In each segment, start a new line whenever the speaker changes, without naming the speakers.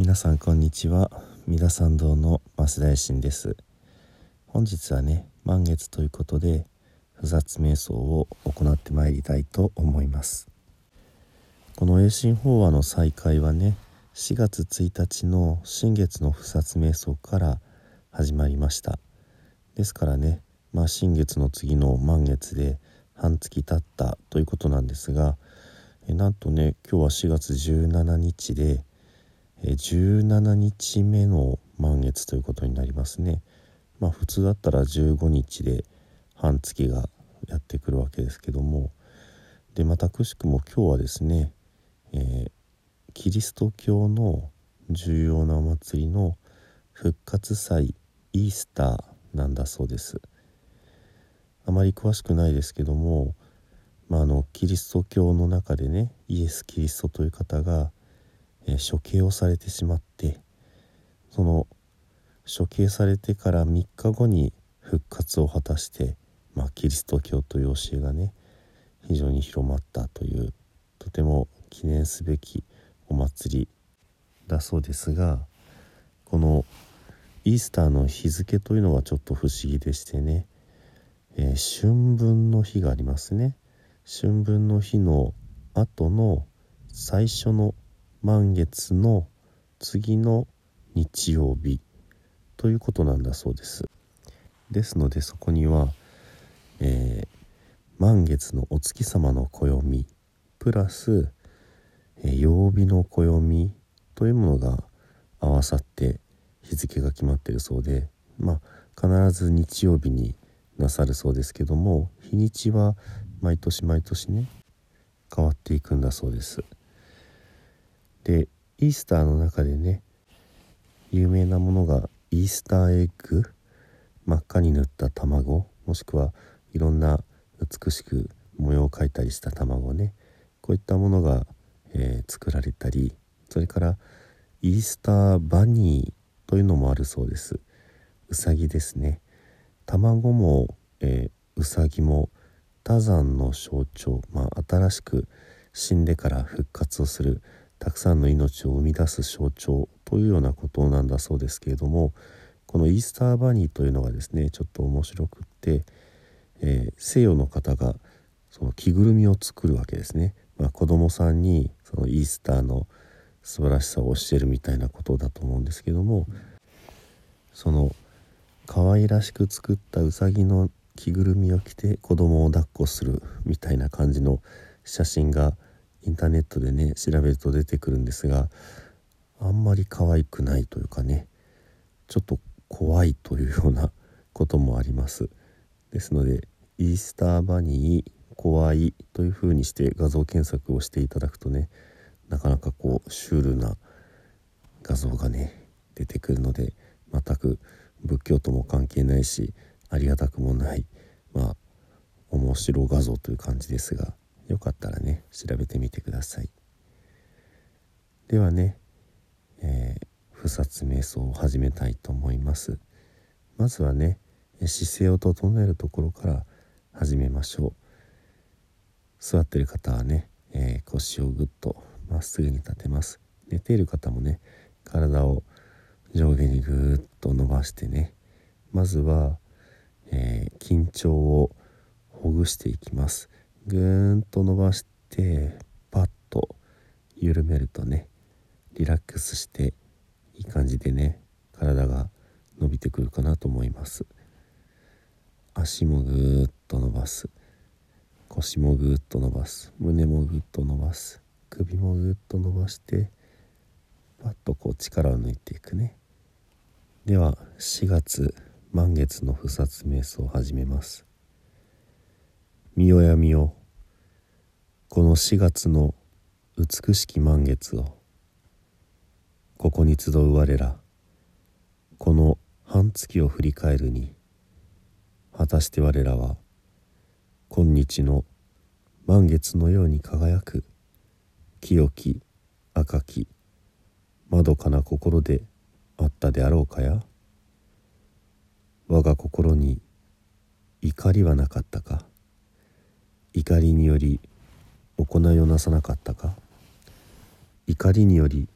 皆さんこんにちは。三田参道の増大臣です。本日はね満月ということで不雑瞑想を行ってまいりたいと思います。この栄神法話の再開はね4月1日の新月の不殺瞑想から始まりました。ですからねまあ新月の次の満月で半月経ったということなんですがえなんとね今日は4月17日で17日目の満月ということになりますね。まあ普通だったら15日で半月がやってくるわけですけども。でまたくしくも今日はですね、えー、キリスト教の重要なお祭りの復活祭イースターなんだそうです。あまり詳しくないですけども、まあ、あのキリスト教の中でねイエス・キリストという方が、えー、処刑をされてしまってその処刑されてから3日後に復活を果たして、まあ、キリスト教という教えがね非常に広まったというとても記念すべきお祭りだそうですがこのイースターの日付というのはちょっと不思議でしてね、えー、春分の日がありますね。春分の日の後の最初の満月の次の日曜日ということなんだそうです。ですのでそこには、えー、満月のお月様の暦プラス、えー、曜日の暦というものが合わさって日付が決まってるそうでまあ必ず日曜日になさるそうですけども日にちは毎年毎年ね変わっていくんだそうです。でイースターの中でね有名なものがイースターエッグ真っ赤に塗った卵もしくはいろんな美しく模様を描いたりした卵ねこういったものが、えー、作られたりそれからイースターバニーというのもあるそうです。うさぎですね。卵も、えー、うさぎも多山の象徴、まあ、新しく死んでから復活をするたくさんの命を生み出す象徴というようなことなんだそうですけれどもこのイースターバニーというのがですねちょっと面白くって、えー、西洋の方がその着ぐるみを作るわけですね、まあ、子供さんにそのイースターの素晴らしさを教えるみたいなことだと思うんですけどもその可愛らしく作ったうさぎの着ぐるみを着て子供を抱っこするみたいな感じの写真がインターネットでね調べると出てくるんですがあんまり可愛くないというかねちょっと怖いというような こともあります。ですのでイースターバニー怖いというふうにして画像検索をしていただくとねなかなかこうシュールな画像がね出てくるので全く仏教とも関係ないしありがたくもないまあ面白画像という感じですがよかったらね調べてみてください。ではね、えー、不殺瞑想を始めたいと思います。まずはね姿勢を整えるところから始めましょう。座ってる方はね、えー、腰をぐっとまっすぐに立てます。寝ている方もね体を上下にぐーっと伸ばしてねまずは、えー、緊張をほぐしていきます。ぐーんと伸ばしてパッと緩めるとねリラックスしていい感じでね体が伸びてくるかなと思います。足もぐーっと伸ばす。腰もぐーっと伸ばす。胸もぐっと伸ばす。首もぐっと伸ばしてパッとこう力を抜いていくね。では4月満月の不殺瞑想を始めます。見よやみよ。この4月の美しき満月をここに集う我らこの半月を振り返るに果たして我らは今日の満月のように輝く清き赤きまどかな心であったであろうかや？我が心に怒りはなかったか？怒りにより行いをなさなかったか？怒りにより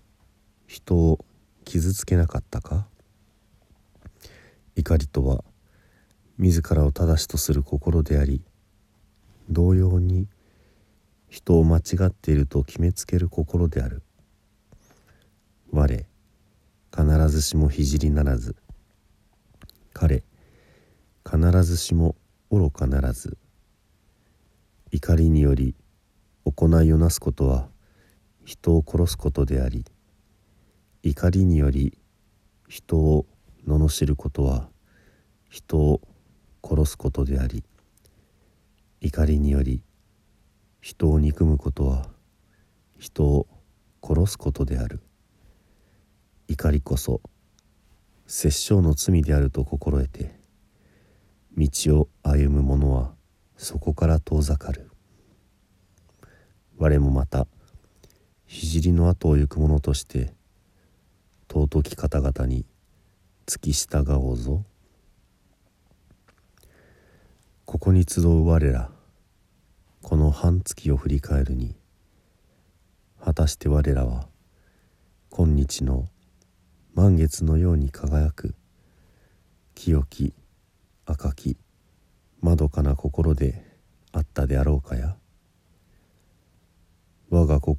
人を傷つけなかったか？怒りとは自らを正しとする心であり同様に人を間違っていると決めつける心である。我必ずしも聖ならず。彼必ずしも愚かならず。怒りにより行いをなすことは人を殺すことであり怒りにより人を罵ることは人を殺すことであり怒りにより人を憎むことは人を殺すことである。怒りこそ殺生の罪であると心得て道を歩む者はそこから遠ざかる。我もまた聖の後を行く者として尊き方々に付き従おうぞ。ここに集う我らこの半月を振り返るに果たして我らは今日の満月のように輝く清き赤きまどかな心であったであろうかや。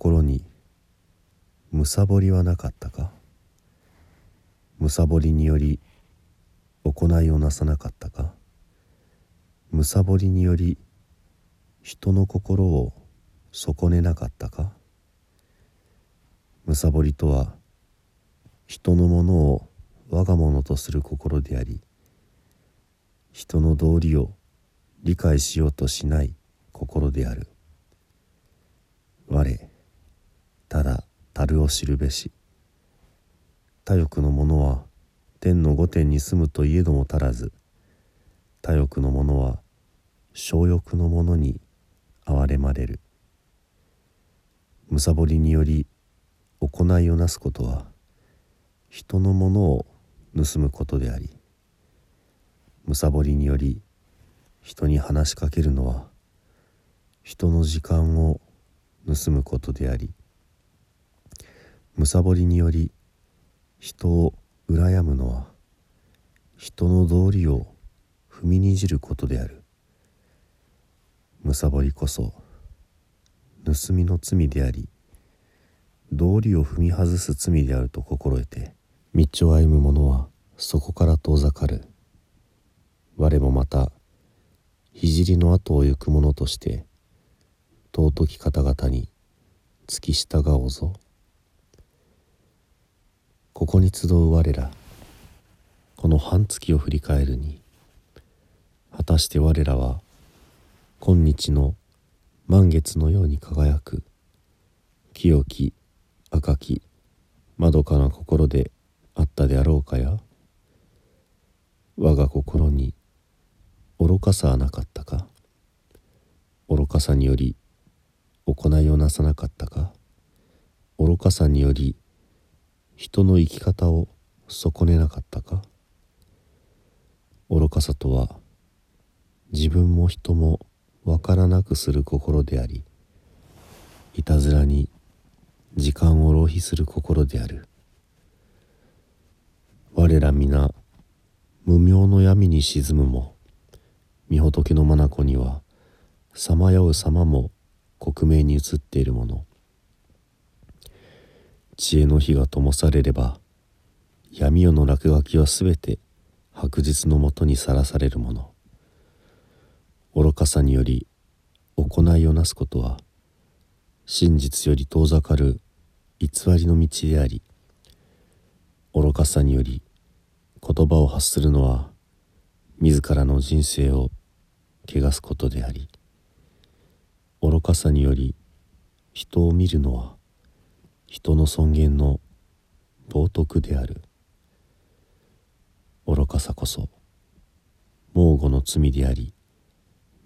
心にむさぼりはなかったか？むさぼりにより行いをなさなかったか？むさぼりにより人の心を損ねなかったか？むさぼりとは人のものを我が物とする心であり人の道理を理解しようとしない心である。我ただ樽を知るべし。他欲の者は天の御殿に住むといえども足らず。他欲の者は小欲の者に憐れまれる。むさぼりにより行いをなすことは人のものを盗むことであり。むさぼりにより人に話しかけるのは人の時間を盗むことであり。むさぼりにより人を羨むのは人の道理を踏みにじることであるむさぼりこそ盗みの罪であり道理を踏み外す罪であると心得て道を歩む者はそこから遠ざかる我もまた聖の後を行く者として尊き方々に付き従おうぞここに集う我らこの半月を振り返るに果たして我らは今日の満月のように輝く清き赤きまどかな心であったであろうかや？我が心に愚かさはなかったか？愚かさにより行いをなさなかったか？愚かさにより人の生き方を損ねなかったか？愚かさとは自分も人もわからなくする心でありいたずらに時間を浪費する心である。我ら皆無名の闇に沈むも御仏の眼にはさまよう様も克明に映っているもの。知恵の火が灯されれば闇夜の落書きはすべて白日のもとにさらされるもの。愚かさにより行いをなすことは真実より遠ざかる偽りの道であり愚かさにより言葉を発するのは自らの人生を汚すことであり愚かさにより人を見るのは人の尊厳の冒涜である。愚かさこそ猛虎の罪であり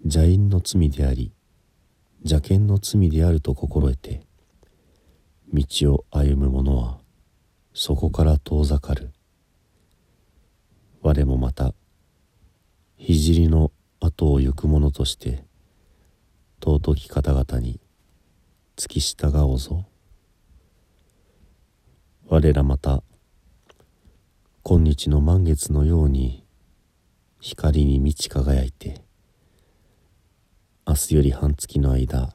邪因の罪であり邪剣の罪であると心得て道を歩む者はそこから遠ざかる。我もまた聖の後を行く者として尊き方々に付き従おうぞ。我らまた今日の満月のように光に満ち輝いて明日より半月の間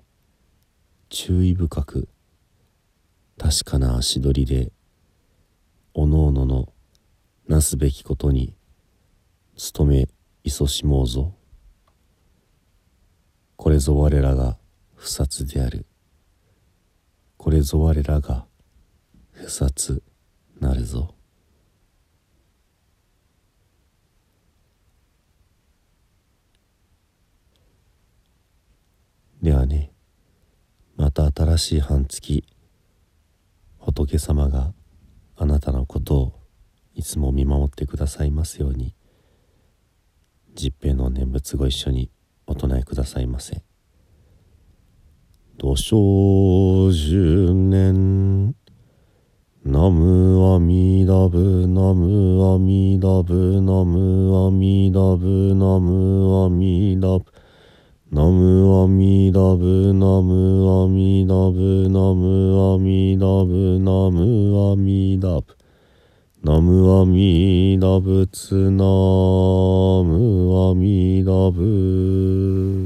注意深く確かな足取りでおのおののなすべきことに努めいそしもうぞ。これぞ我らが不殺である。これぞ我らが不殺なるぞではねまた新しい半月仏様があなたのことをいつも見守ってくださいますように十平の念仏ご一緒にお唱えくださいませ。土生十年ナムアミダブナムアミダブナムアミダブナムアミダブ。ナムアミダブナムアミダブナムアミダブナムアミダブ。ナムアミダブツナムアミダブ。